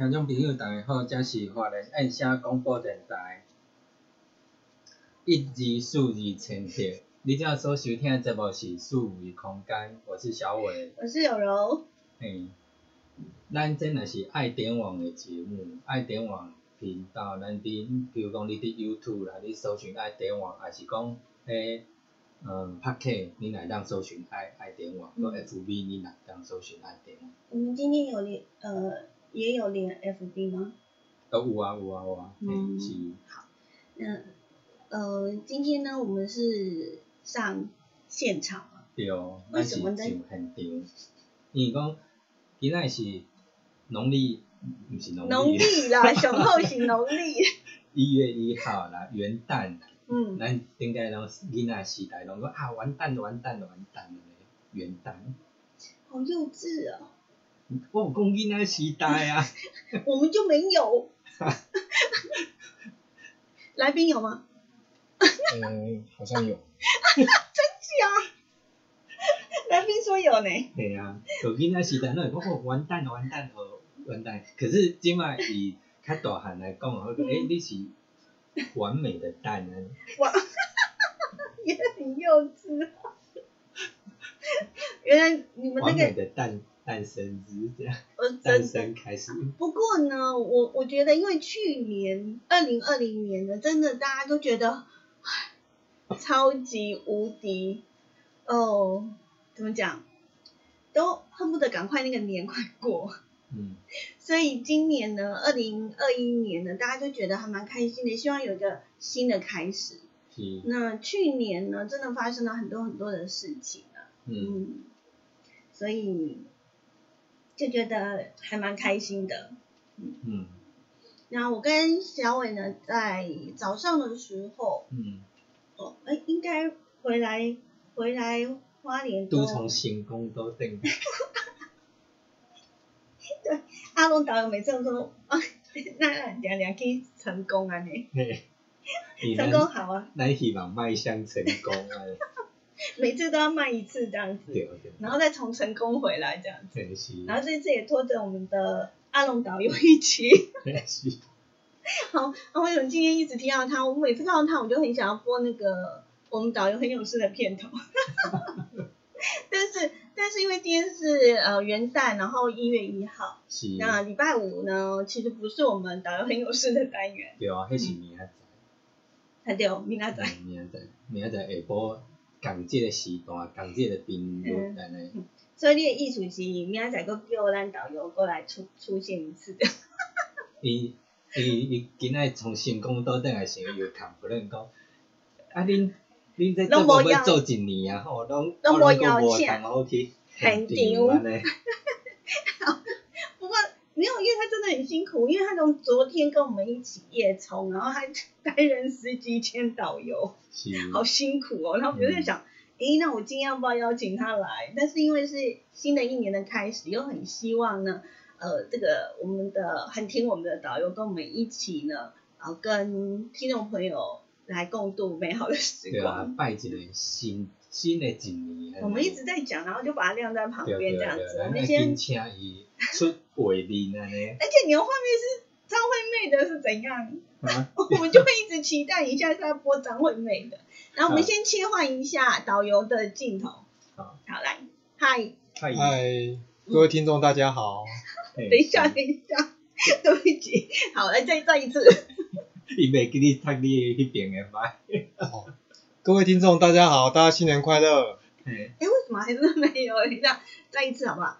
听众朋友，大家好，这是华人爱声广播电台一二四二千赫。你正所收听的节目是数维空间，我是小伟。我是有柔。嘿，咱真若是爱点网的节目，爱点网频道，咱伫，比如讲你伫 YouTube 啦，你搜寻爱点网，还是讲诶，嗯 p a k e 你来当搜寻爱爱点网，或 FB 你来当搜寻爱点网。我们今天有连呃也有连 FB 吗？都有啊有啊有啊，嗯是。好，那呃今天呢，我们是上现场嘛？对，咱是上现场，因为讲今仔是农历，毋是农历。农历啦，上好是农历。一月一号啦，元旦。嗯。咱顶个拢囡仔时代拢讲啊，完蛋了完蛋了完蛋嘞，元旦。好幼稚啊！我有讲囡仔时代啊。我们就没有。来宾有吗？嗯，好像有。真假？来宾说有呢。对啊，有囡仔时代，那讲哦完蛋完蛋哦完蛋。可是今麦以较大汉来讲哦，诶，你是完美的蛋啊。哇，也很幼稚。原来你们那个完美的蛋诞生日这样，诞生开始。不过呢，我我觉得，因为去年二零二零年呢，真的大家都觉得。超级无敌哦，怎么讲？都恨不得赶快那个年快过。嗯。所以今年呢，二零二一年呢，大家都觉得还蛮开心的，希望有一个新的开始。是。那去年呢，真的发生了很多很多的事情啊。嗯。所以就觉得还蛮开心的。嗯。然后我跟小伟呢，在早上的时候。嗯。哎，应该回来回来花莲都从行宫都定。对，阿龙导游每次都说啊，那两两去成功啊你。成功好啊。咱希望迈向成功啊。每次都要卖一次这样子。对对。然后再从成功回来这样子。对。然后这次也拖着我们的阿龙导游一起。好，那为什么今天一直听到他？我每次看到他，我就很想要播那个我们导游很有事的片头。但是，但是因为今天是呃元旦，然后一月一号，那礼拜五呢，其实不是我们导游很有事的单元。对啊，那是明仔载。啊对，明仔载。明仔载，明仔载下晡共即个时段，共即个频率安尼。所以你的意思是明仔载佫叫咱导游过来出出现一次。伊。伊伊今仔从成功岛顶来想又看不能讲，啊恁恁这做无要做一年啊吼，拢拢无邀请，很丢。不过没有，因为他真的很辛苦，因为他从昨天跟我们一起夜冲，然后还担任司机兼导游，好辛苦哦。然后我就在想，诶，那我今天要不要邀请他来？但是因为是新的一年的开始，又很希望呢。呃，这个我们的很听我们的导游跟我们一起呢，然后跟听众朋友来共度美好的时光。对啊，拜一年新新的一年。我们一直在讲，然后就把它晾在旁边这样子。我们先请伊出回面呢。而且你的画面是张惠妹的，是怎样？我们就会一直期待一下是要播张惠妹的。然后我们先切换一下导游的镜头。好，好来，嗨，嗨，各位听众大家好。等一下，等一下，对不起，好，来再再一次。伊未给你读你迄边的麦。各位听众，大家好，大家新年快乐。哎，为什么还是没有？等一下，再一次好不好？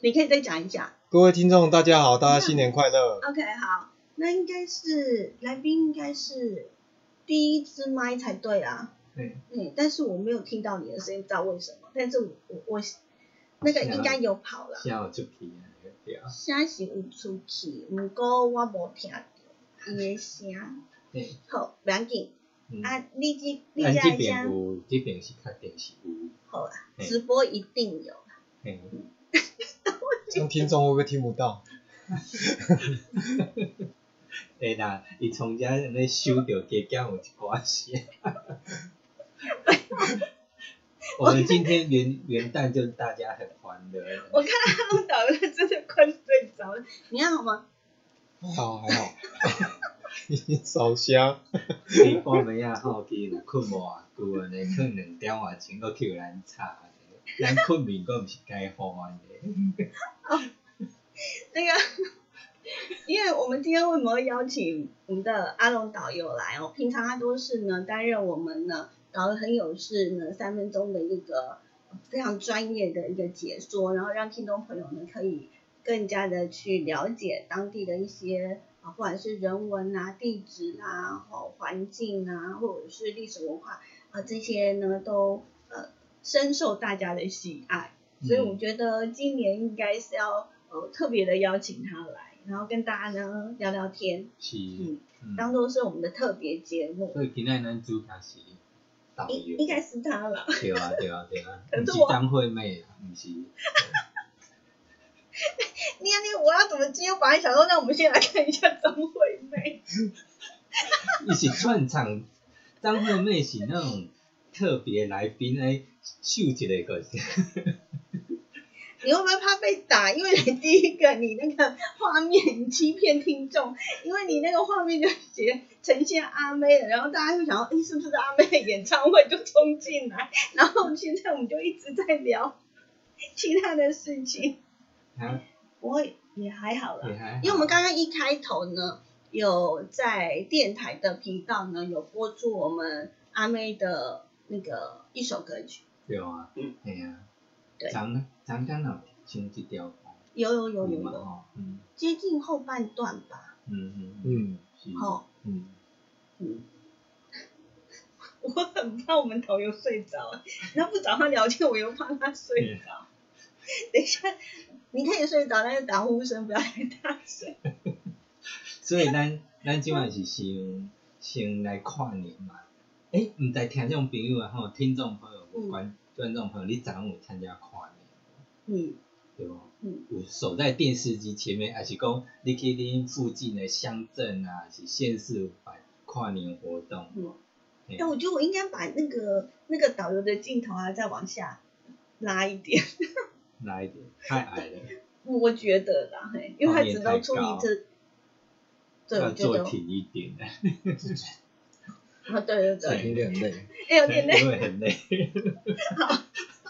你可以再讲一下。各位听众，大家好，大家新年快乐。OK，好，那应该是来宾应该是第一支麦才对啊。嗯。嗯，但是我没有听到你的声音，不知道为什么。但是我我。那个应该有跑了。现在有出去啊，对啊。现在是有出去，不过我无听到伊的声。好，不要紧。啊，你这你这这边有，这边是确定是有。好啊，直播一定有。嘿。这听众会不会听不到？对啦，伊从遮咧收到加减有一寡些。我们今天元元旦就大家很欢乐。我看到阿龙导游真的快睡着了，你还好吗？还好还好，已经烧香。你半暝啊吼，去有困无偌久安尼，困两点外钟，搁去咱吵，咱困眠搁毋是该好安尼。那个，因为我们今天为什么邀请我们的阿龙导游来哦？平常他都是呢担任我们呢搞得很有事呢三分钟的一个非常专业的一个解说，然后让听众朋友们可以更加的去了解当地的一些啊，不管是人文啊、地质啊、环境啊，或者是历史文化啊这些呢都深受大家的喜爱，所以我觉得今年应该是要。呃，特别的邀请他来，然后跟大家呢聊聊天，是，嗯，当做是我们的特别节目。所以今天咱主角是导游，应应该是他了。对啊，对啊，对啊，可是张惠妹啊，不是。你你我要怎么接？我本来想说，那我们先来看一下张惠妹。一起串场，张惠妹是那种特别来宾来秀一个个性。你会不会怕被打？因为你第一个，你那个画面你欺骗听众，因为你那个画面就写呈现阿妹的，然后大家就想到，哎，是不是阿妹的演唱会就冲进来？然后现在我们就一直在聊 其他的事情。啊？不会，也还好了。因为我们刚刚一开头呢，有在电台的频道呢，有播出我们阿妹的那个一首歌曲。有啊。嗯。哎呀。张张刚有唱一条歌，有有有有有，嗯，接近后半段吧。嗯嗯嗯，好，嗯嗯，我很怕我们导游睡着，然后不找他聊天，我又怕他睡着。等一下，你可以睡着，但是打呼声不要太大声。所以咱咱今晚是先先来跨年嘛？诶，唔知听众朋友啊吼，听众朋友不管。观众朋友，你昨有参加跨年？嗯，对不？嗯，有守在电视机前面，还是讲你去恁附近的乡镇啊，是县市办跨年活动？嗯，哎，我觉得我应该把那个那个导游的镜头啊再往下拉一点。拉一点，太矮了。我觉得啦，嘿，因为他只能处理这，对，要做挺一点的。啊，对对对，有点累，有点累，因为很累。好，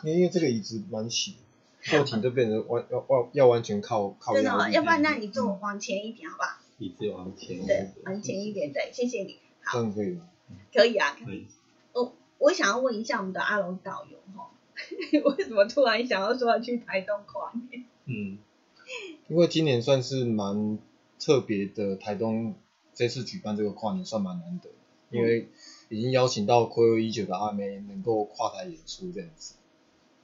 因为这个椅子蛮细，坐挺就变成完要要要完全靠靠。真的，要不然那你坐往前一点，好不好？椅子往前。对，往前一点，对，谢谢你。这样可以吗？可以啊。可以。我我想要问一下我们的阿龙导游哈，为什么突然想要说要去台东跨年？嗯，因为今年算是蛮特别的，台东这次举办这个跨年算蛮难得。因为已经邀请到暌违已久的阿妹能够跨台演出这样子，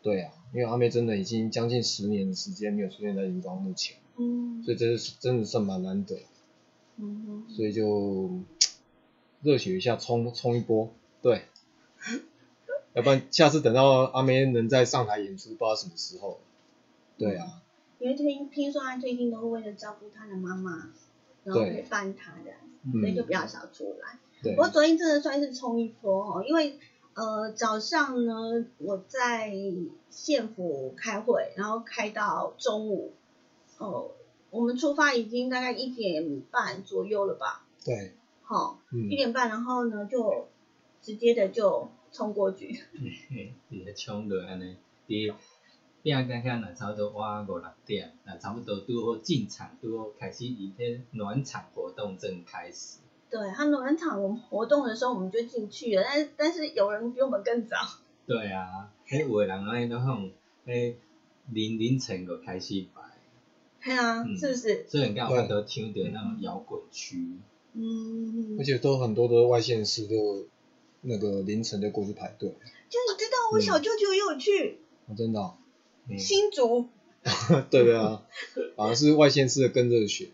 对啊，因为阿妹真的已经将近十年的时间没有出现在荧光幕前，嗯，所以这是真的是蛮难得，嗯所以就热血一下冲冲一波，对，要不然下次等到阿妹能再上台演出，不知道什么时候，对啊，因为听听说她最近都为了照顾她的妈妈，然后陪伴她的，所以就比较少出来。我昨天真的算是冲一波哦，因为呃早上呢我在县府开会，然后开到中午，哦我们出发已经大概一点半左右了吧？对。好，一点半，然后呢就直接的就冲过去。直接冲到安尼，伫边刚刚那差不多哇五六点，那差不多都好进场，都好开始一天暖场活动正开始。对他暖场我们活动的时候我们就进去了，但是但是有人比我们更早。对啊，迄有的人安尼都种，迄凌凌晨就开始摆。系啊，是不是？所以你看我都听到那种摇滚区。嗯。而且都很多的外县市都那个凌晨就过去排队。就你知道我小舅舅也有去。哦，真的。新竹。对啊，好像是外县市的更热血。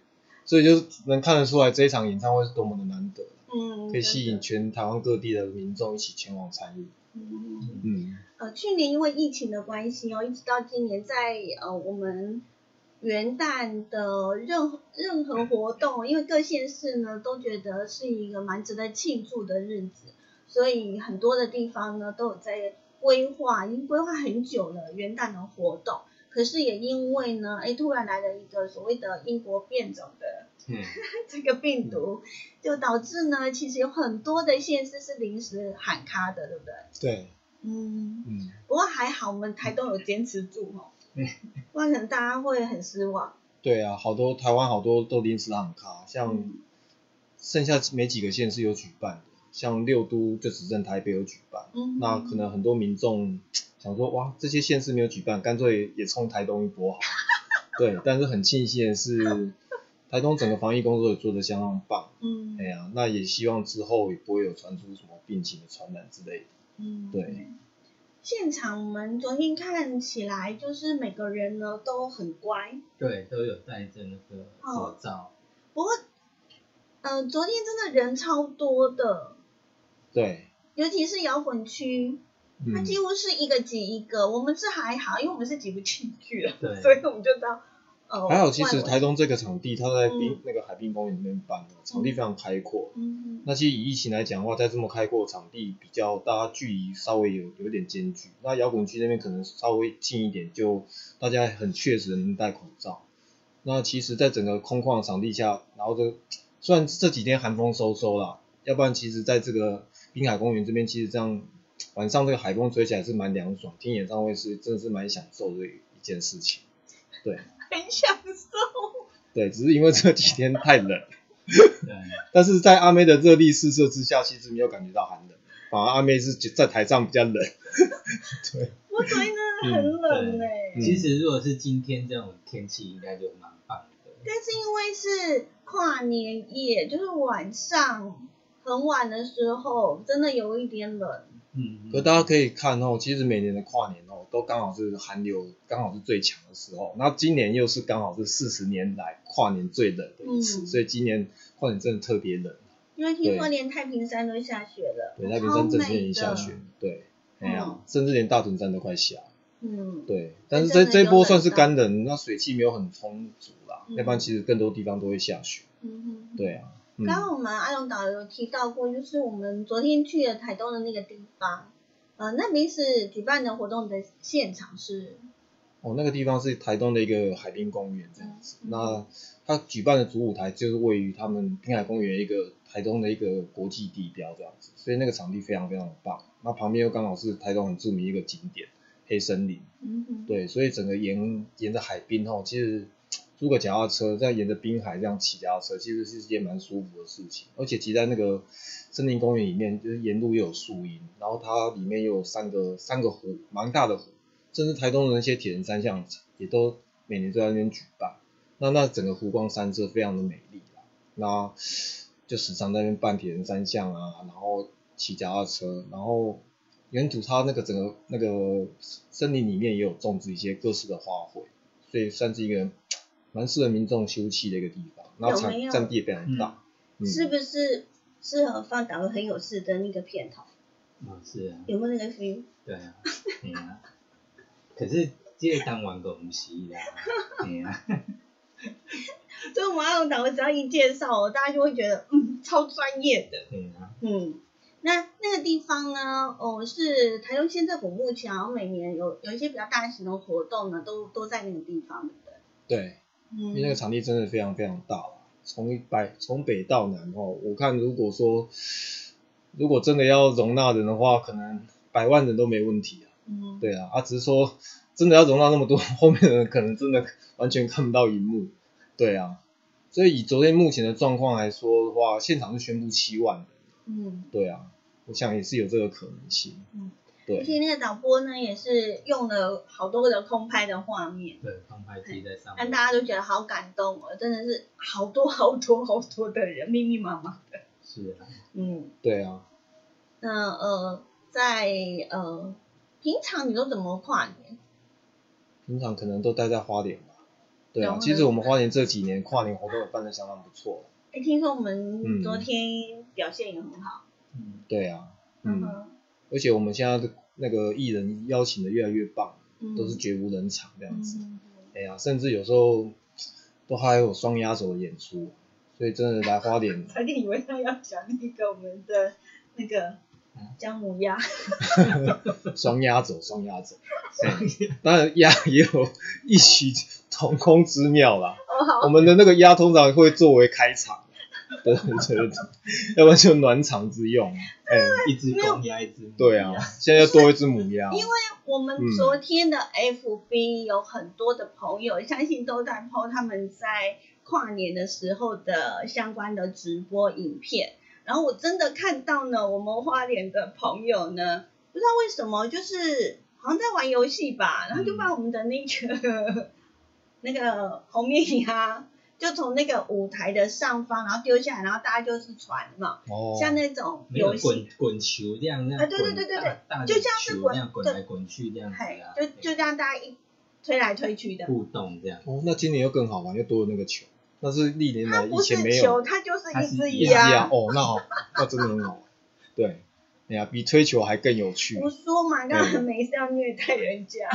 所以就能看得出来这一场演唱会是多么的难得，嗯，可以吸引全台湾各地的民众一起前往参与。嗯嗯。呃，去年因为疫情的关系哦，一直到今年，在呃我们元旦的任何任何活动，因为各县市呢都觉得是一个蛮值得庆祝的日子，所以很多的地方呢都有在规划，已经规划很久了元旦的活动，可是也因为呢，哎，突然来了一个所谓的英国变种的 这个病毒，就导致呢，其实有很多的县市是临时喊卡的，对不对？对。嗯嗯。不过还好，我们台东有坚持住哦，不然可能大家会很失望。对啊，好多台湾好多都临时喊卡，像剩下没几个县是有举办的。像六都就只剩台北有举办，那可能很多民众想说，哇，这些县市没有举办，干脆也冲台东一波好。对，但是很庆幸的是，台东整个防疫工作也做得相当棒。嗯，哎呀，那也希望之后也不会有传出什么病情的传染之类的。嗯，对。现场我们昨天看起来就是每个人呢都很乖。对，都有戴着那个口罩。不过，呃，昨天真的人超多的。对，尤其是摇滚区，它几乎是一个挤一个。我们是还好，因为我们是挤不进去的，所以我们就到。哦，还好，其实台东这个场地，它在滨那个海滨公园里面办的，场地非常开阔。嗯那其实以疫情来讲的话，在这么开阔的场地，比较大家距离稍微有有点间距。那摇滚区那边可能稍微近一点，就大家很确实能戴口罩。那其实，在整个空旷的场地下，然后这虽然这几天寒风收收啦，要不然其实在这个。滨海公园这边其实这样晚上这个海风吹起来是蛮凉爽，听演唱会是真的是蛮享受的一件事情，对，很享受，对，只是因为这几天太冷，对，但是在阿妹的热力四射之下，其实没有感觉到寒冷，反而阿妹是在台上比较冷，对，我昨天真的很冷哎，其实如果是今天这种天气，应该就蛮棒的，但是因为是跨年夜，就是晚上。很晚的时候，真的有一点冷。嗯，可大家可以看哦，其实每年的跨年哦，都刚好是寒流刚好是最强的时候。那今年又是刚好是四十年来跨年最冷的一次，所以今年跨年真的特别冷。因为听说连太平山都下雪了。对，太平山整天已经下雪。对，哎呀，甚至连大屯山都快下。嗯。对，但是这这波算是干冷，那水汽没有很充足啦，要不然其实更多地方都会下雪。嗯哼。对啊。刚刚我们阿龙导有提到过，就是我们昨天去了台东的那个地方，呃，那边是举办的活动的现场是。哦，那个地方是台东的一个海滨公园这样子，那他举办的主舞台就是位于他们滨海公园一个台东的一个国际地标这样子，所以那个场地非常非常的棒，那旁边又刚好是台东很著名一个景点黑森林，嗯哼，对，所以整个沿沿着海滨哦，其实。租个脚踏车，在沿着滨海这样骑脚踏车，其实是一件蛮舒服的事情。而且骑在那个森林公园里面，就是沿路又有树荫，然后它里面又有三个三个湖，蛮大的湖，甚至台东的那些铁人三项也都每年都在那边举办。那那整个湖光山色非常的美丽啦那就时常在那边办铁人三项啊，然后骑脚踏车，然后原土它那个整个那个森林里面也有种植一些各式的花卉，所以算是一个。蛮适合民众休憩的一个地方，然后场占地也非常大。是不是适合放导很有事的那个片头？啊，是啊。有没有那个 feel？对啊，对啊。可是这个当完个不是啦，对啊。所以我们阿龙导只要一介绍，大家就会觉得嗯，超专业的。对啊。嗯，那那个地方呢？哦，是台中县政府目前好像每年有有一些比较大型的活动呢，都都在那个地方，对不对？对。因为那个场地真的非常非常大从北从北到南哦，我看如果说如果真的要容纳人的话，可能百万人都没问题啊。嗯，对啊，啊只是说真的要容纳那么多，后面的人可能真的完全看不到荧幕。对啊，所以以昨天目前的状况来说的话，现场是宣布七万人。嗯，对啊，我想也是有这个可能性。嗯。而且那个导播呢，也是用了好多的空拍的画面，对，空拍机在上面，让大家都觉得好感动哦，真的是好多好多好多的人，密密麻麻的。是啊。嗯。对啊。那呃，在呃，平常你都怎么跨年？平常可能都待在花莲吧。对啊，其实我们花莲这几年跨年活动办的相当不错。哎，听说我们昨天表现也很好。嗯。对啊。嗯。而且我们现在的那个艺人邀请的越来越棒，都是绝无人场这样子。哎呀，甚至有时候都还有双压轴的演出，所以真的来花莲。差点以为他要讲那个我们的那个姜母鸭，双鸭走，双鸭走。当然鸭也有异曲同工之妙啦。我们的那个鸭通常会作为开场，对对对，要不然就暖场之用。哎，一只公鸭，一只母对啊，现在多一只母鸭。因为我们昨天的 FB 有很多的朋友，相信都在 PO 他们在跨年的时候的相关的直播影片。然后我真的看到呢，我们花莲的朋友呢，不知道为什么，就是好像在玩游戏吧，然后就把我们的那个、那个红面鸭，就从那个舞台的上方，然后丢下来，然后大家就是传嘛，哦，像那种有游戏，滚滚球这样，那样啊对对对对对就像是滚球那样滚来滚去这样子就就让大家一推来推去的。互动这样。哦，那今年又更好玩，又多了那个球，那是历年来以前没有球，。它就是一只它是一一只鸭鸭。哦，那好，那真的很好玩。对，哎呀，比推球还更有趣。我说嘛，当然没事要虐待人家，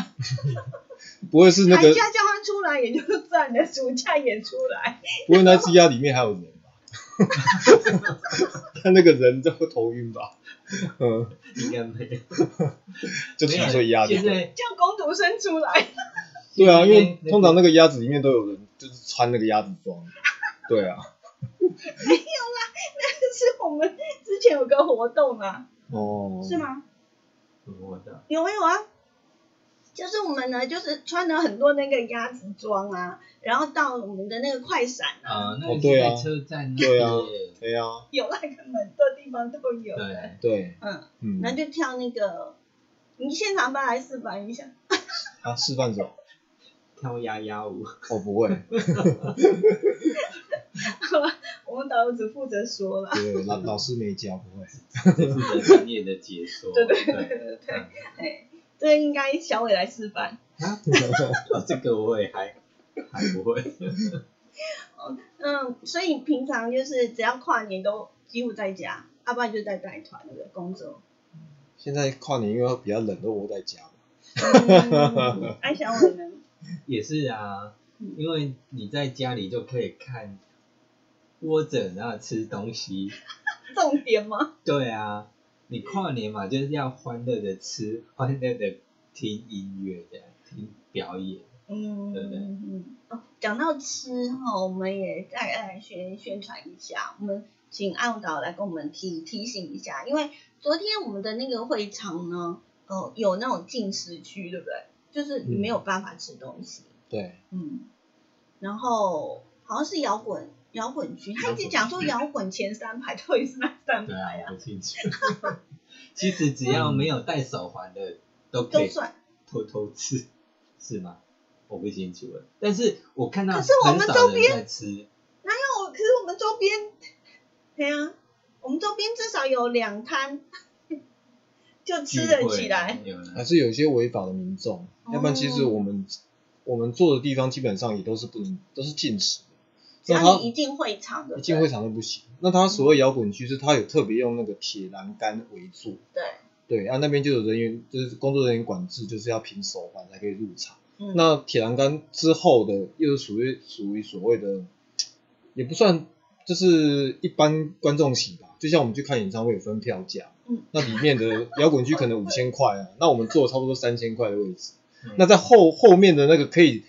不会是那个，寒假叫他出来也就算了，暑假也出来，不会那只鸭里面还有人吧？他那个人就会头晕吧？嗯，应该没有。就纯粹鸭子。叫工读生出来。对啊，因为通常那个鸭子里面都有人，就是穿那个鸭子装。对啊。没有啦，那是我们之前有个活动啊，哦。是？吗？我的有没有啊，就是我们呢，就是穿了很多那个鸭子装啊，然后到我们的那个快闪啊，啊，那个是哦对啊在车站那对啊边对啊。有那个很多地方都有的，对，对。嗯，嗯。然后就跳那个，你现场帮来示范一下。啊，示范走。跳鸭鸭舞。我，不会。我们导游只负责说了。对，老老师没教，不会。这负责专业的解说。对对对对对这个应该小伟来示范。啊，哦这个我也还还不会。嗯，所以平常就是只要跨年都几乎在家，要不然就在带团那个工作。现在跨年因为比较冷，都窝在家嘛。嗯，艾小伟呢？也是啊嗯，因为你在家里就可以看窝着然后吃东西。重点吗？对啊，你跨年嘛，就是要欢乐的吃，欢乐的听音乐，这样听表演。嗯，对不对嗯，哦，讲到吃哈，我们也再来宣宣传一下，我们请暗导来跟我们提提醒一下，因为昨天我们的那个会场呢，呃，有那种进食区，对不对？就是你没有办法吃东西，对。嗯，然后好像是摇滚摇滚区，他一直讲说摇滚前三排到底是哪三对排啊，不清楚。其实只要没有戴手环的，都可以算。偷偷吃，是吗？我不清楚了。但是我看到可是我们很少人周边在吃，哪有？可是我们周边，对啊，我们周边至少有两摊，就吃得起来。还是有一些违法的民众，哦要不然其实我们我们坐的地方基本上也都是不能，都是禁止那他一进会场的，一进会场都不行。那他所谓摇滚区是他有特别用那个铁栏杆围住，对，对，啊那边就有人员就是工作人员管制，就是要凭手环才可以入场。嗯，那铁栏杆之后的又是属于属于所谓的，也不算就是一般观众席吧，就像我们去看演唱会有分票价，嗯，那里面的摇滚区可能五千块啊，那我们坐差不多三千块的位置，嗯。那在后后面的那个可以，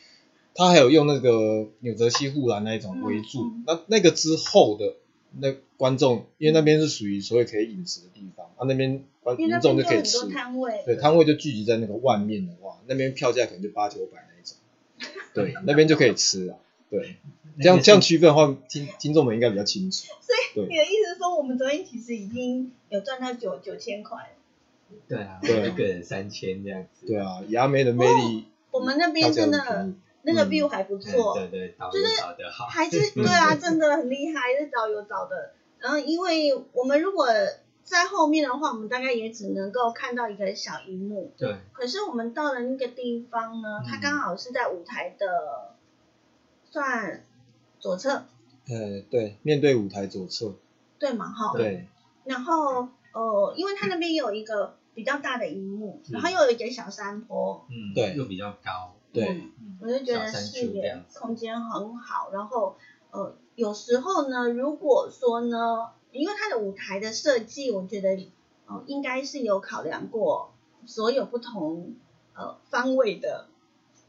他还有用那个纽泽西护栏那一种围住，嗯。嗯那那个之后的那观众，因为那边是属于所谓可以饮食的地方，啊那边观众就可以吃边就很多，摊位，对，摊位就聚集在那个外面的话，那边票价可能就八九百那一种，对，那边就可以吃啊，对，这样这样区分的话，听听众们应该比较清楚，所以你对的意思是说，我们昨天其实已经有赚到九九千块，对啊，对。啊一个人三千这样子。对啊，牙美的魅力，我们那边真的那个嗯 view 还不嗯错，对对，导游就是找得好。还是对啊，真的很厉害，是导游找的。然后，因为我们如果在后面的话，我们大概也只能够看到一个小荧幕。对，可是我们到了那个地方呢，它嗯刚好是在舞台的算左侧，呃，对，面对舞台左侧，对嘛？哈。对，然后呃，因为它那边有一个比较大的荧幕，嗯然后又有一个小山坡，嗯，对又比较高。对。嗯我就觉得视野空间很好，然后呃，有时候呢，如果说呢，因为它的舞台的设计，我觉得哦，应该是有考量过所有不同呃方位的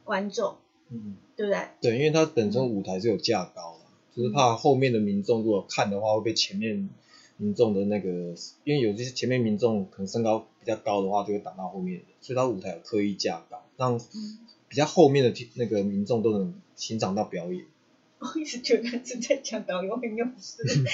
观众，嗯，对不对？对，因为它本身舞台是有架高的，就是怕后面的民众如果看的话会被前面民众的那个，因为有些前面民众可能身高比较高的话，就会挡到后面的，所以他舞台有刻意架高，让比较后面的听那个民众都能欣赏到表演。我一直觉得是在讲导游很有事。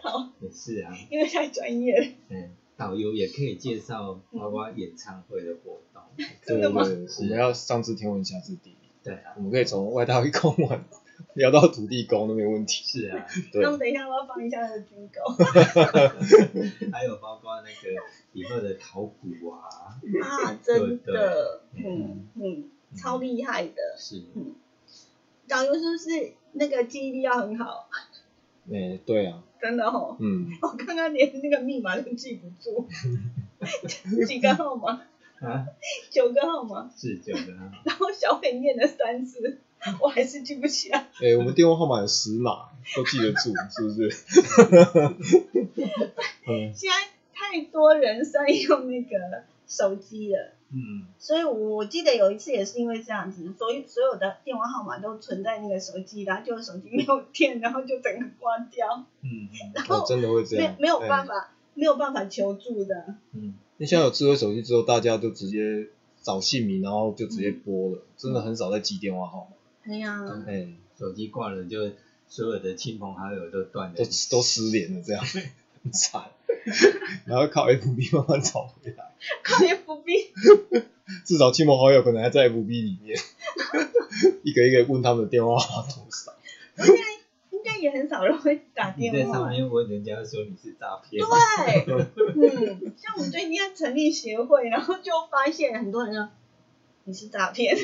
好，也是啊，因为太专业了。嗯，导游也可以介绍包括演唱会的活动。真的吗对对对，我们要上知天文下知地理，对啊，我们可以从外太空玩聊到土地公都没问题。是啊，对那我，等一下我要放一下那个军狗 还有包括那个以后的考古啊，啊，真的，嗯嗯，超厉害的。是，嗯导游是不是那个记忆力要很好？哎，对啊，真的哦，嗯，我刚刚连那个密码都记不住，几个号码？啊，九个号码，是九个啊，然后小伟念了三次，我还是记不起来。哎，我们电话号码有十码，都记得住，是不是？嗯，现在太多人在用那个手机了。嗯，所以我记得有一次也是因为这样子，所以所有的电话号码都存在那个手机，然后就手机没有电，然后就整个挂掉，嗯，然后哦，真的会这样，没没有办法。法没有办法求助的。嗯，那现在有智慧手机之后，大家就直接找姓名，然后就直接拨了，真的很少再记电话号码。哎呀，嗯哎，手机挂了就所有的亲朋好友都断了都，都失联了，这样 很惨。然后靠 FB 慢慢找回来，靠 FB，至少亲朋好友可能还在 FB 里面，一个一个问他们的电话号码多少。也很少人会打你电话。在上面问人家说你是诈骗，对，嗯，像我们最近要成立协会，然后就发现很多人说你是诈骗，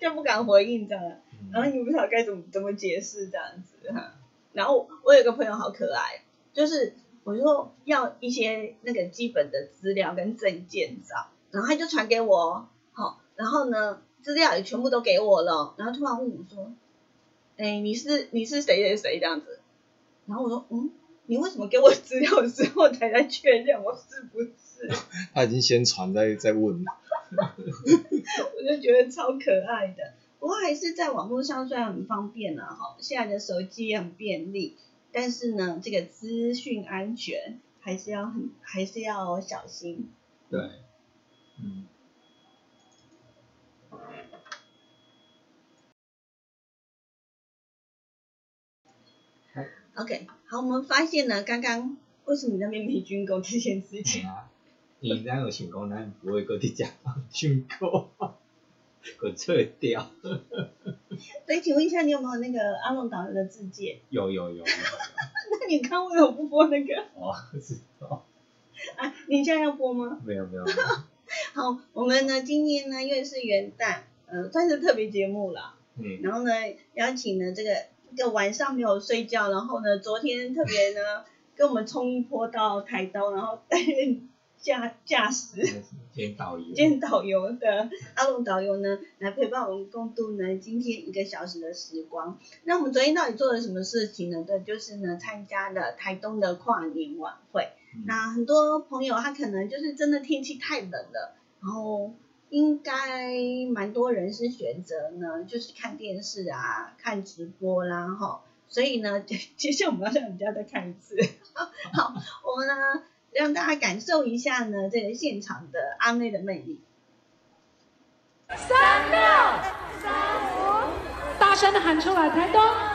就不敢回应这样，嗯然后你不知道该怎么怎么解释这样子哈。然后我有个朋友好可爱，就是我说要一些那个基本的资料跟证件照，然后他就传给我，好，然后呢资料也全部都给我了，然后突然问我说，哎，你是你是谁谁谁这样子？然后我说，嗯，你为什么给我资料之后才来确认我是不是？他已经先传在在问了，我就觉得超可爱的。不过还是在网络上虽然很方便啊，哈，现在的手机也很便利，但是呢，这个资讯安全还是要很还是要小心。对，嗯，OK，好，我们发现呢，刚刚为什么你那边没军工这件事情？啊，你咱有想讲咱不会搁伫食军购，搁撤掉，所 以请问一下，你有没有那个阿龙导游的字界？有有有有，那你看为什么不播那个？哦，知道，啊，你现在要播吗？没有没有，没有好，我们呢今天呢因为是元旦，呃，算是特别节目了。嗯，然后呢，邀请了这个这个晚上没有睡觉，然后呢，昨天特别呢跟我们冲一波到台东，然后担任驾驾驶兼导游，兼导游的阿龙导游呢，来陪伴我们共度呢今天一个小时的时光。那我们昨天到底做了什么事情呢？对，就是呢参加了台东的跨年晚会。嗯那很多朋友他可能就是真的天气太冷了，然后应该蛮多人是选择呢，就是看电视啊、看直播啦，哈。所以呢，接下来我们要让人家再看一次。好，我们呢让大家感受一下呢这个现场的阿妹的魅力。三六三五，大声的喊出来，台东！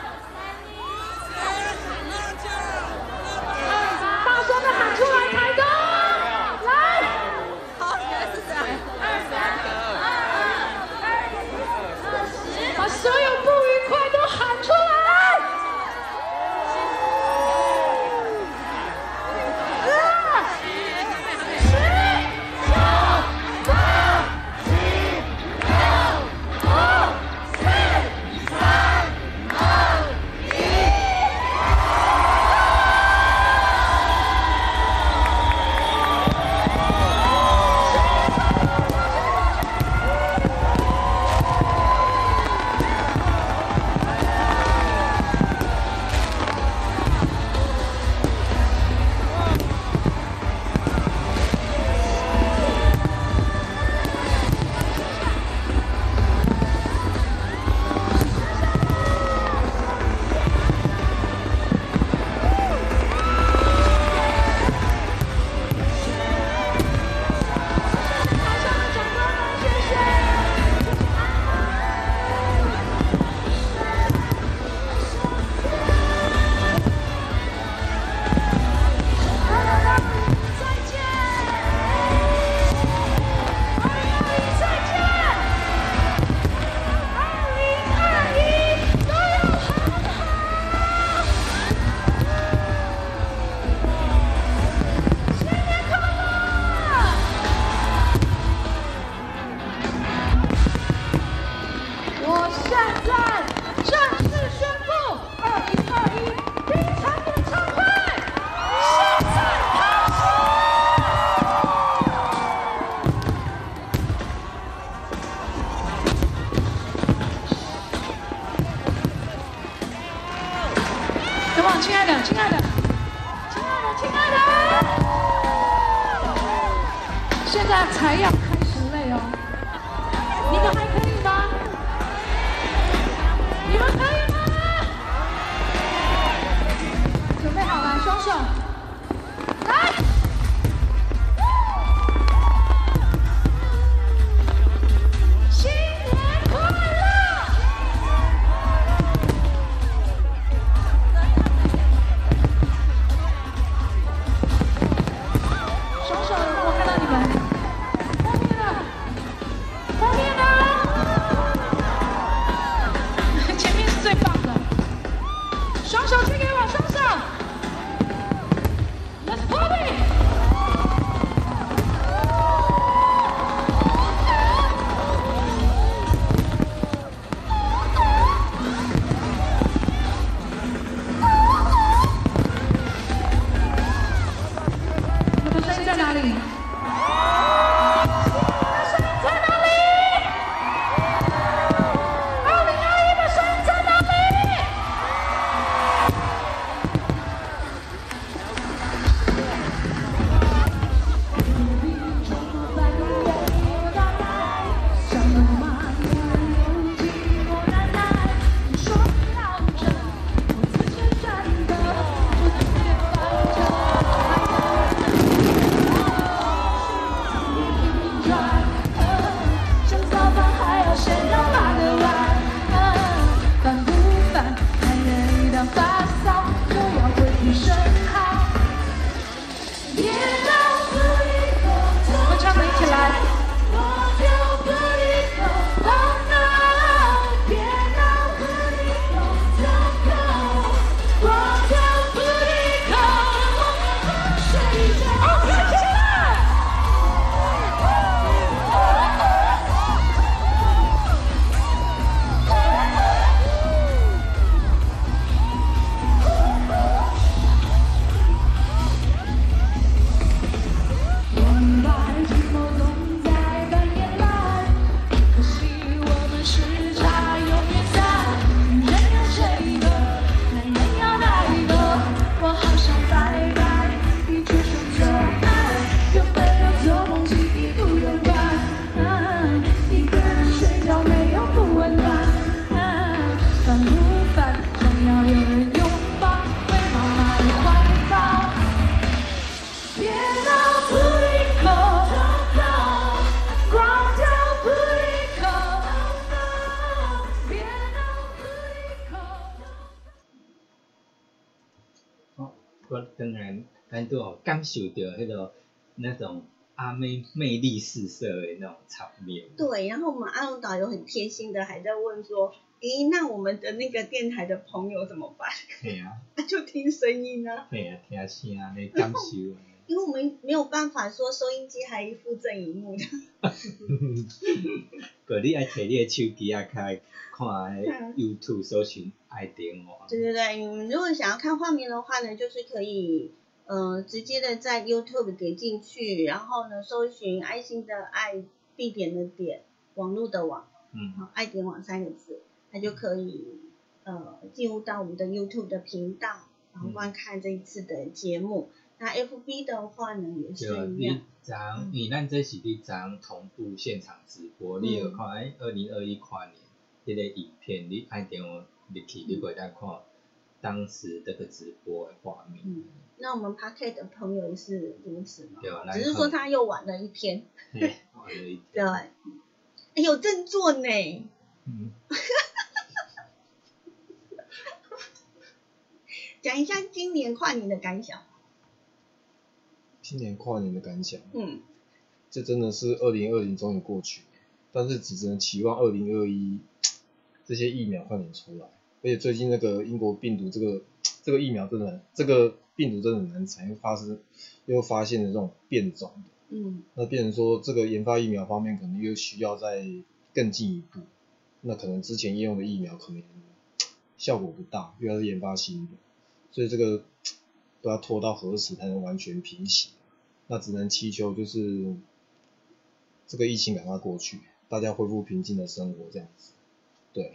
感受到迄个那种阿妹魅力四射的那种场面。对，然后我们阿龙导游很贴心的还在问说，诶，那我们的那个电台的朋友怎么办？对啊。就听声音啊。对啊，听声来感受。因为我们没有办法说收音机还一副正荧幕的。个你爱摕你的手机啊开看 YouTube 搜寻爱点我。对对对，你如果想要看画面的话呢，就是可以。嗯，直接的在 YouTube 点进去，然后呢，搜寻爱心的爱，地点的点，网络的网，嗯，好，爱点网三个字，它就可以呃进入到我们的 YouTube 的频道，然后观看这一次的节目。那 FB 的话呢，也是一样。咱，你咱这是一张同步现场直播，你有看哎，二零二一跨年这个影片，你爱点我入去，你会当看当时这个直播的画面。那我们 p a r k e t 的朋友也是如此嘛，只是说他又晚了一天。对，晚了一天。对，哎有振作呢。嗯。讲一下今年跨年的感想。今年跨年的感想。嗯。这真的是二零二零终于过去，但是只能期望二零二一 这些疫苗快点出来，而且最近那个英国病毒这个这个疫苗真的这个。病毒真的很难产，又发生又发现了这种变种的，嗯，那变成说这个研发疫苗方面可能又需要再更进一步，那可能之前应用的疫苗可能效果不大，又要研发新的，所以这个都要拖到何时才能完全平息？那只能祈求就是这个疫情赶快过去，大家恢复平静的生活这样子，对。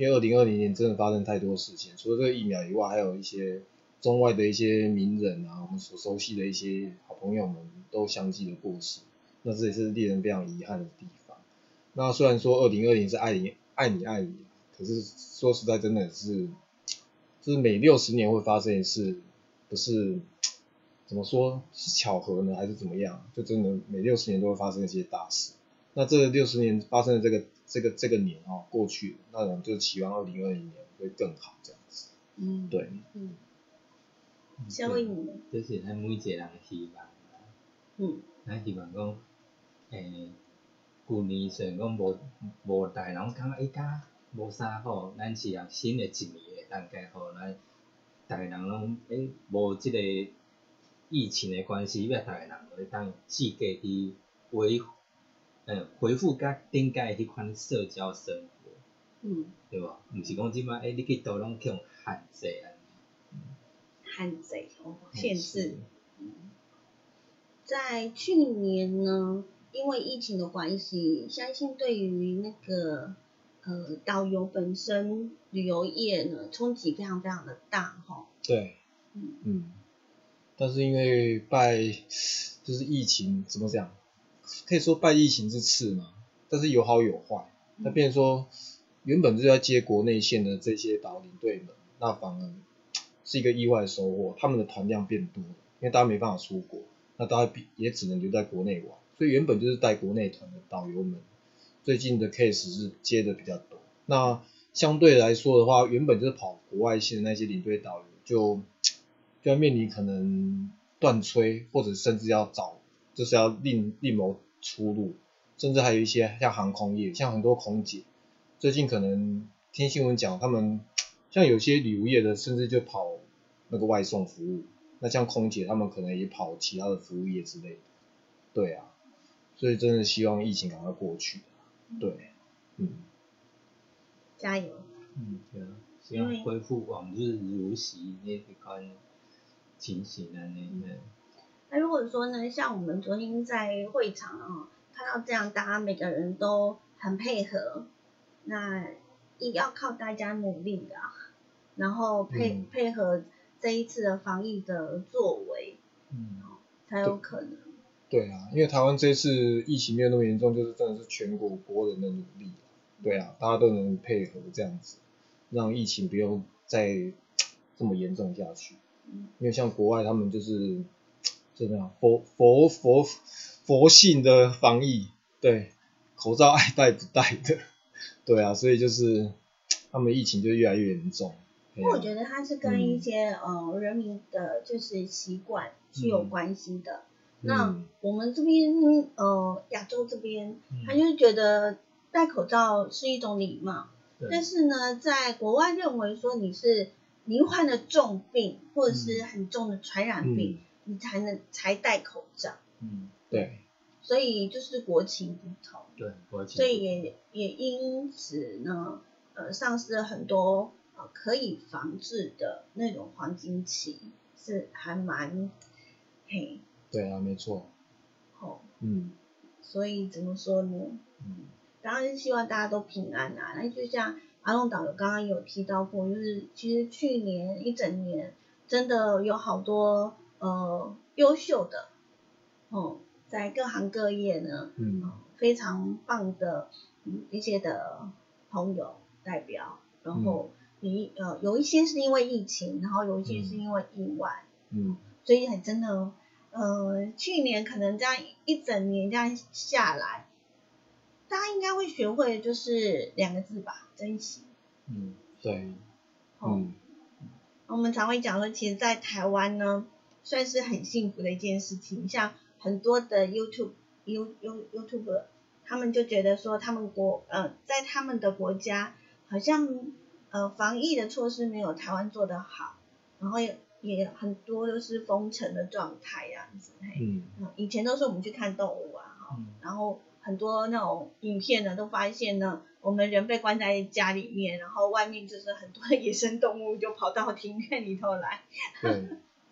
因为二零二零年真的发生太多事情，除了这个疫苗以外，还有一些中外的一些名人啊，我们所熟悉的一些好朋友们都相继的过世，那这也是令人非常遗憾的地方。那虽然说二零二零是爱你爱你爱你，可是说实在真的是，就是每六十年会发生一次，不是怎么说是巧合呢，还是怎么样？就真的每六十年都会发生一些大事。那这六十年发生的这个这个这个年哦过去了，那我们就期望二零二零年会更好这样子。嗯，对，嗯，小伟你呢？这是咱每一个人的希望。嗯，咱希望讲，诶，旧年虽然讲无无大人感觉伊家无啥好，咱是啊新的一年会当加互咱，逐个人拢诶无即个疫情的关系，要逐个人会当世界伫维，诶恢复甲顶届迄款社交生活，嗯，对无？毋是讲即摆诶你去倒拢去用限制安尼。限制哦，限制。在去年呢，因为疫情的关系，相信对于那个呃导游本身旅游业呢冲击非常非常的大哈。对，嗯嗯，但是因为拜就是疫情怎么讲，可以说拜疫情之赐嘛，但是有好有坏。那变成说，原本就要接国内线的这些导领队们，那反而是一个意外的收获，他们的团量变多了，因为大家没办法出国，那大家也只能留在国内玩，所以原本就是带国内团的导游们，最近的 case 是接的比较多。那相对来说的话，原本就是跑国外线的那些领队导游，就就要面临可能断吹，或者甚至要找，就是要另另谋出路，甚至还有一些像航空业，像很多空姐，最近可能听新闻讲，他们像有些旅游业的，甚至就跑那个外送服务，那像空姐他们可能也跑其他的服务业之类的，对啊，所以真的希望疫情赶快过去，对，嗯。加油！嗯，对啊，希望恢复往日如昔那一款情形安尼。嗯那如果说呢，像我们昨天在会场啊、看到这样，大家每个人都很配合，那也要靠大家努力的、然后配、嗯配合这一次的防疫的作为，嗯，才有可能。对啊，因为台湾这次疫情没有那么严重，就是真的是全国国人的努力。对啊，大家都能配合这样子，让疫情不用再 这么严重下去。嗯因为像国外他们就是真的啊佛佛佛佛性的防疫，对，口罩爱戴不戴的，对啊，所以就是他们疫情就越来越严重。因为我觉得，得它是跟一些、呃人民的就是习惯是有关系的。那嗯我们这边呃亚洲这边，嗯。他就觉得戴口罩是一种礼貌，对。但是呢，在国外认为说你是罹患了重病或者是很重的传染病，你才能才戴口罩，嗯，对，所以就是国情不同，对，我所以也也因此呢，呃，丧失了很多呃可以防治的那种黄金期，是还蛮嘿对啊，没错，吼，嗯所以怎么说呢？嗯当然是希望大家都平安啊。那就像阿龙导游刚刚有提到过，就是其实去年一整年真的有好多呃优秀的哦，在各行各业呢，嗯。非常棒的嗯一些的朋友代表，然后你、呃有一些是因为疫情，然后有一些是因为意外，嗯。所以很真的呃去年可能这样一整年这样下来，大家应该会学会就是两个字吧，珍惜。嗯，对，哦，嗯。我们常会讲说，其实，在台湾呢，算是很幸福的一件事情。像很多的 YouTube、You、You、YouTuber，他们就觉得说，他们国呃，在他们的国家，好像呃防疫的措施没有台湾做得好，然后也也很多都是封城的状态这样子。嘿，嗯嗯，以前都是我们去看动物啊，哈、嗯然后很多那种影片呢，都发现呢，我们人被关在家里面，然后外面就是很多的野生动物就跑到庭院里头来。对，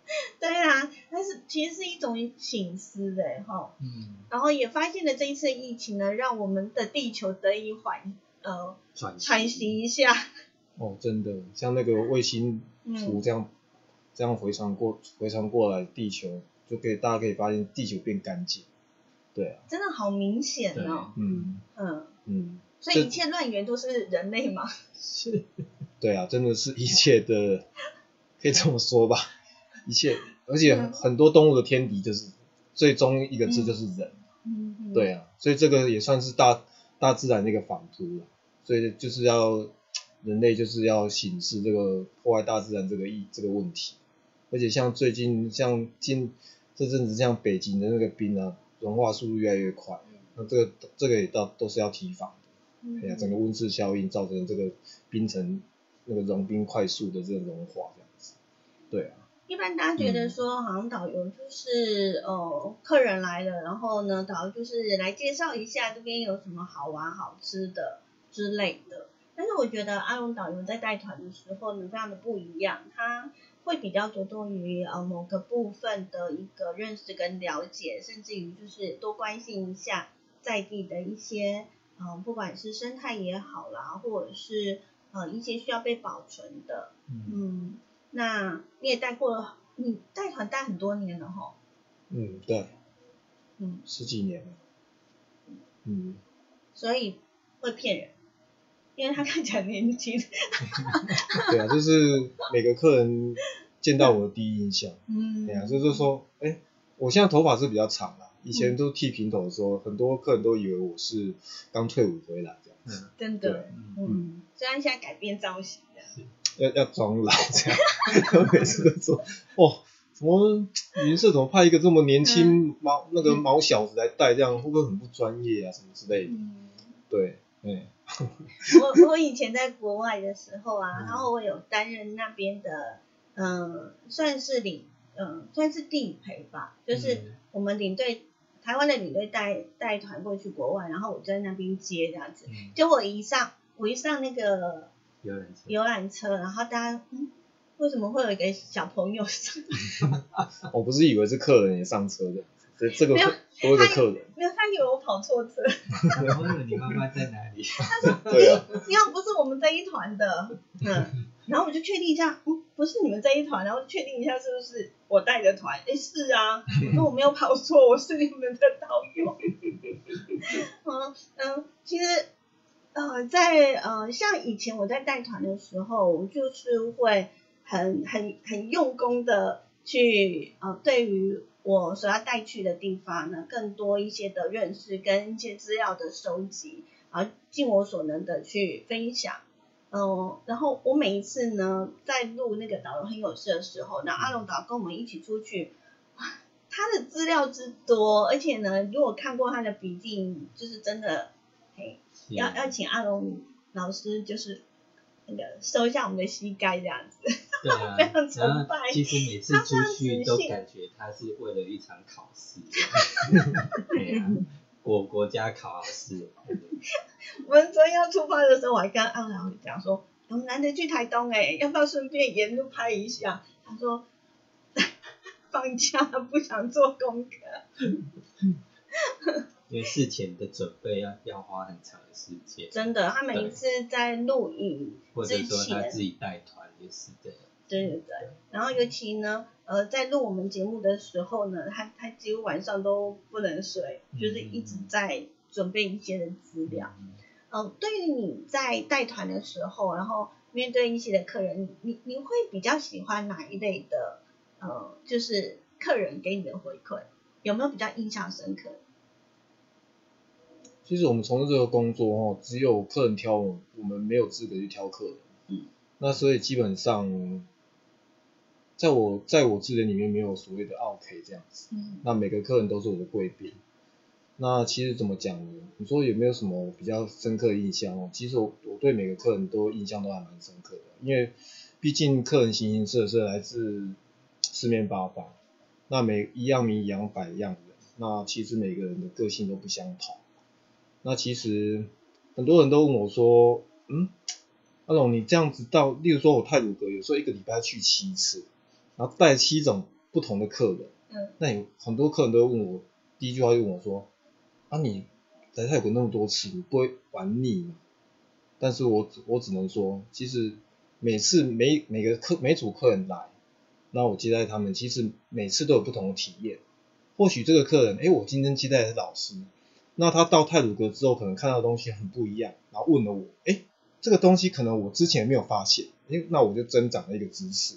对啊，但是其实是一种醒思的哈，嗯然后也发现了这一次疫情呢，让我们的地球得以缓呃喘喘息一下。哦，真的，像那个卫星图这样、嗯、这样回传过回传过来地球，就可以大家可以发现地球变干净。对啊。真的好明显哦。嗯嗯嗯。所以一切乱源都是人类吗？是。对啊，真的是一切的，可以这么说吧。一切，而且很多动物的天敌就是最终一个字就是人。嗯。嗯对啊，所以这个也算是大大自然的一个反扑了。所以就是要人类就是要醒视这个破坏大自然这个意这个问题。而且像最近像近这阵子像北京的那个冰啊，融化速度越来越快，那这个这个也到都是要提防的。嗯、哎呀，整个温室效应造成这个冰层那个融冰快速的这个融化这样子。对啊。一般大家觉得说，好像导游就是、嗯、呃，客人来了，然后呢，导游就是来介绍一下这边有什么好玩好吃的之类的。但是我觉得阿龙导游在带团的时候呢，非常的不一样，他会比较着重于呃某个部分的一个认识跟了解，甚至于就是多关心一下在地的一些嗯、呃，不管是生态也好啦，或者是呃一些需要被保存的，嗯。嗯那你也带过了，你带团带很多年了哈。嗯，对。嗯。十几年了。嗯。所以会骗人，因为他看起来年轻。对啊，就是每个客人见到我的第一印象。嗯。对啊，就是说，哎，我现在头发是比较长了，以前都剃平头的时候，很多客人都以为我是刚退伍回来这样子。真的。嗯。虽然现在改变造型了。要要装老这样，他每次都说，哦，怎么云社怎么派一个这么年轻毛、嗯、那个毛小子来带，这样会不会很不专业啊，什么之类的？嗯、对，对。我我以前在国外的时候啊，然后我有担任那边的，嗯、呃，算是领，嗯、呃，算是地陪吧，就是我们领队、台湾的领队带带团过去国外，然后我在那边接这样子，嗯、结果一上我一上那个。游览车，游览车，然后大家，嗯，为什么会有一个小朋友上？我不是以为是客人也上车的，这这个多一个客人，没有，他以为我跑错车。我问你妈妈在哪里？对啊，你好，不是我们这一团的，嗯，然后我就确定一下，嗯，不是你们这一团，然后确定一下是不是我带的团？哎，是啊，我说我没有跑错，我是你们的导游。嗯嗯，其实。呃，在呃，像以前我在带团的时候，我就是会很很很用功的去呃，对于我所要带去的地方呢，更多一些的认识跟一些资料的收集，然后尽我所能的去分享。嗯、然后我每一次呢，在录那个导游很有事的时候，那阿龙导跟我们一起出去，他的资料之多，而且呢，如果看过他的笔记，就是真的，嘿。要要请阿龙老师，就是那个收一下我们的膝盖这样子，对啊，非常崇拜。其实每次出去都感觉他是为了一场考试，对啊，国国家考试。我们昨天要出发的时候，我还跟阿龙讲说，我们难得去台东哎、欸，要不要顺便沿路拍一下？他说放假不想做功课。因为事前的准备要要花很长的时间。真的，他每一次在录影或者说他自己带团也是这样。对对对，然后尤其呢，呃，在录我们节目的时候呢，他他几乎晚上都不能睡，嗯、就是一直在准备一些的资料。嗯、呃，对于你在带团的时候，然后面对一些的客人，你你会比较喜欢哪一类的？呃，就是客人给你的回馈，有没有比较印象深刻？其实我们从事这个工作哦，只有客人挑我们，我们没有资格去挑客人。嗯。那所以基本上，在我在我字典里面没有所谓的 OK 这样子。嗯。那每个客人都是我的贵宾。那其实怎么讲呢？你说有没有什么比较深刻的印象哦？其实我我对每个客人都印象都还蛮深刻的，因为毕竟客人形形色色，来自四面八方，那每一样米养百样人，那其实每个人的个性都不相同。那其实很多人都问我说，嗯，阿龙你这样子到，例如说我泰鲁阁有时候一个礼拜去七次，然后带七种不同的客人，嗯，那有很多客人都问我，第一句话就问我说，啊你来泰国那么多次，你不会玩腻吗？但是我我只能说，其实每次每每个客每组客人来，那我接待他们，其实每次都有不同的体验。或许这个客人，哎，我今天接待的是老师，那他到泰鲁阁之后，可能看到的东西很不一样，然后问了我，哎，这个东西可能我之前没有发现，哎，那我就增长了一个知识。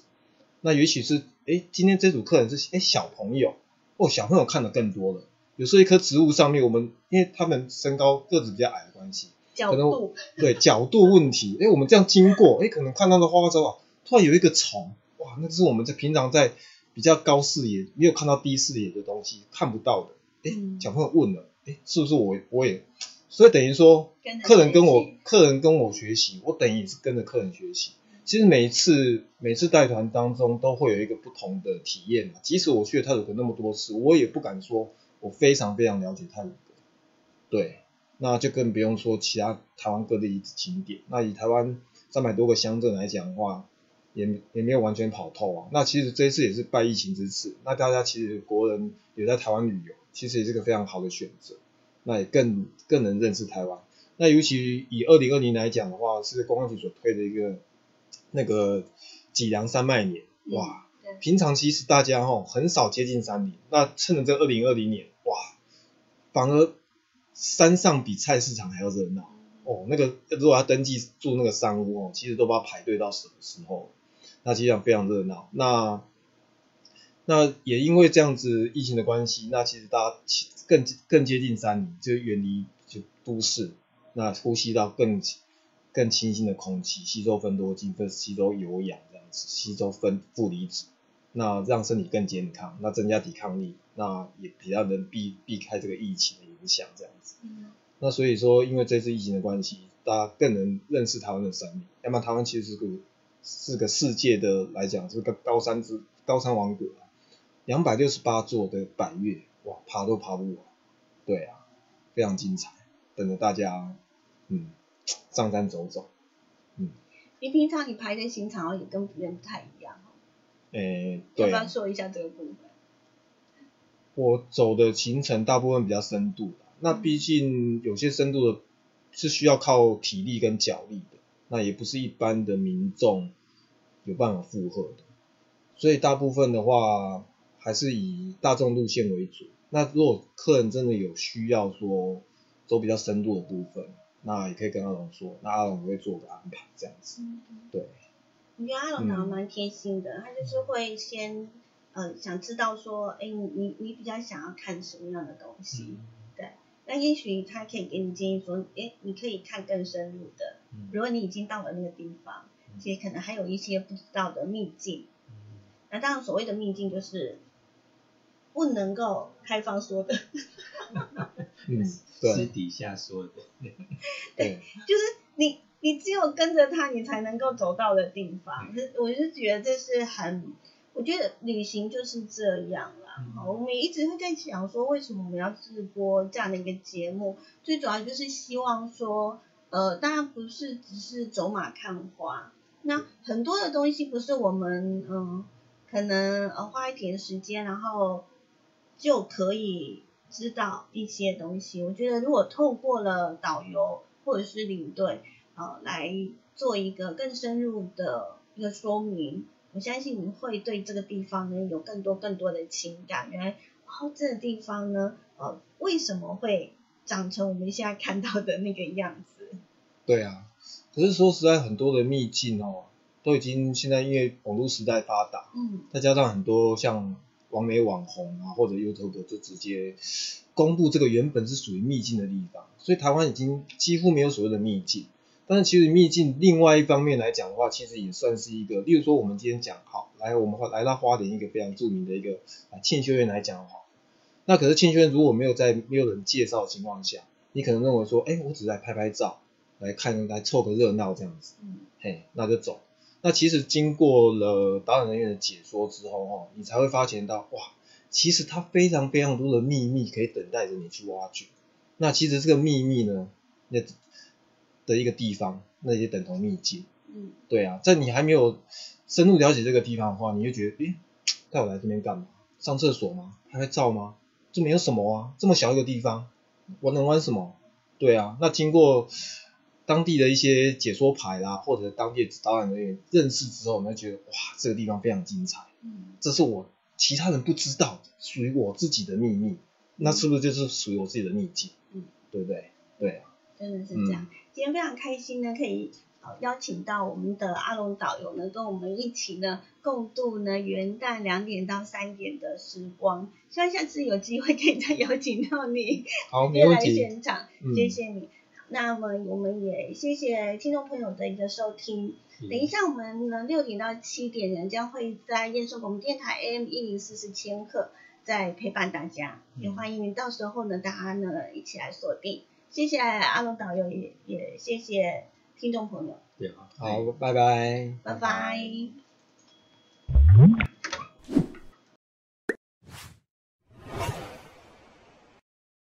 那也许是，哎，今天这组客人是哎小朋友，哦，小朋友看的更多了。有时候一棵植物上面，我们因为他们身高个子比较矮的关系。角度对角度问题，哎，我们这样经过，哎，可能看到的花花草草，突然有一个虫，哇，那是我们在平常在比较高视野没有看到低视野的东西看不到的，哎，小朋友问了，哎，是不是我我也，所以等于说，客人跟我客人跟我学习，我等于也是跟着客人学习。其实每一次每次带团当中都会有一个不同的体验嘛即使我去了泰鲁阁那么多次，我也不敢说我非常非常了解泰鲁阁，对。那就更不用说其他台湾各地景点。那以台湾三百多个乡镇来讲的话，也也没有完全跑透啊。那其实这一次也是拜疫情之赐，那大家其实国人也在台湾旅游，其实也是个非常好的选择。那也更更能认识台湾。那尤其以二零二零来讲的话，是公安局所推的一个那个脊梁山脉年，哇，平常其实大家吼很少接近山林，那趁着这二零二零年，哇，反而。山上比菜市场还要热闹哦，那个如果要登记住那个山屋哦，其实都不知道排队到什么时候。那实际上非常热闹。那那也因为这样子疫情的关系，那其实大家更更接近山林，就远离就都市，那呼吸到更更清新的空气，吸收分多精，分吸收有氧这样子，吸收分负离子，那让身体更健康，那增加抵抗力，那也比较能避避开这个疫情的影响这样子。那所以说，因为这次疫情的关系，大家更能认识台湾的山林。那么台湾其实是个是个世界的来讲，这个高山之高山王国啊，两百六十八座的百越，哇，爬都爬不完。对啊，非常精彩，等着大家嗯上山走走。嗯，你平常你排的行程也跟别人不太一样哦。诶，对，要不要说一下这个部分？我走的行程大部分比较深度的，那毕竟有些深度的是需要靠体力跟脚力的，那也不是一般的民众有办法负荷的，所以大部分的话还是以大众路线为主。那如果客人真的有需要说走比较深度的部分，那也可以跟阿龙说，那阿龙会做个安排这样子，对。我觉得阿龙长得蛮贴心的，他就是会先呃想知道说，哎，你你比较想要看什么样的东西，对，那也许他可以给你建议说，哎，你可以看更深入的，如果你已经到了那个地方，其实可能还有一些不知道的秘境，那当然所谓的秘境就是不能够开放说的，嗯，对，私底下说的，对，就是你。你只有跟着他，你才能够走到的地方。这我是觉得这是很，我觉得旅行就是这样啦。我们一直会在想说，为什么我们要直播这样的一个节目？最主要就是希望说，呃，大家不是只是走马看花，那很多的东西不是我们嗯，可能呃花一点时间，然后就可以知道一些东西。我觉得如果透过了导游或者是领队。呃，来做一个更深入的一个说明，我相信你会对这个地方呢有更多更多的情感。原来，哦，这个地方呢，呃，为什么会长成我们现在看到的那个样子？对啊，可是说实在，很多的秘境哦，都已经现在因为网络时代发达，嗯，再加上很多像网美网红啊或者 YouTube 就直接公布这个原本是属于秘境的地方，所以台湾已经几乎没有所谓的秘境。但是其实秘境另外一方面来讲的话，其实也算是一个，例如说我们今天讲好，来我们来到花莲一个非常著名的一个啊庆修院来讲的话，那可是庆修院如果没有在没有人介绍的情况下，你可能认为说，哎，我只是来拍拍照，来看来凑个热闹这样子，嗯，嘿，那就走。那其实经过了导演人员的解说之后，哦，你才会发现到，哇，其实它非常非常多的秘密可以等待着你去挖掘。那其实这个秘密呢，那。的一个地方，那也等同秘境。嗯，对啊，在你还没有深入了解这个地方的话，你就觉得，诶，带我来这边干嘛？上厕所吗？拍拍照吗？这没有什么啊，这么小一个地方，我能玩什么？对啊，那经过。当地的一些解说牌啦，或者当地的导演人员认识之后，你会觉得哇，这个地方非常精彩，嗯，这是我其他人不知道的，属于我自己的秘密，那是不是就是属于我自己的秘境？嗯，对不对？对啊，真的是这样。今天非常开心呢，可以呃邀请到我们的阿龙导游呢，跟我们一起呢共度呢元旦两点到三点的时光。希望下次有机会可以再邀请到你，好，没问来题。现场，谢谢你。那么我们也谢谢听众朋友的一个收听。等一下我们呢六点到七点呢将会在燕收广播电台 AM 一零四四千赫再陪伴大家，也欢迎到时候呢大家呢一起来锁定。谢谢阿龙导游，也也谢谢听众朋友，对啊，好，拜拜。拜拜。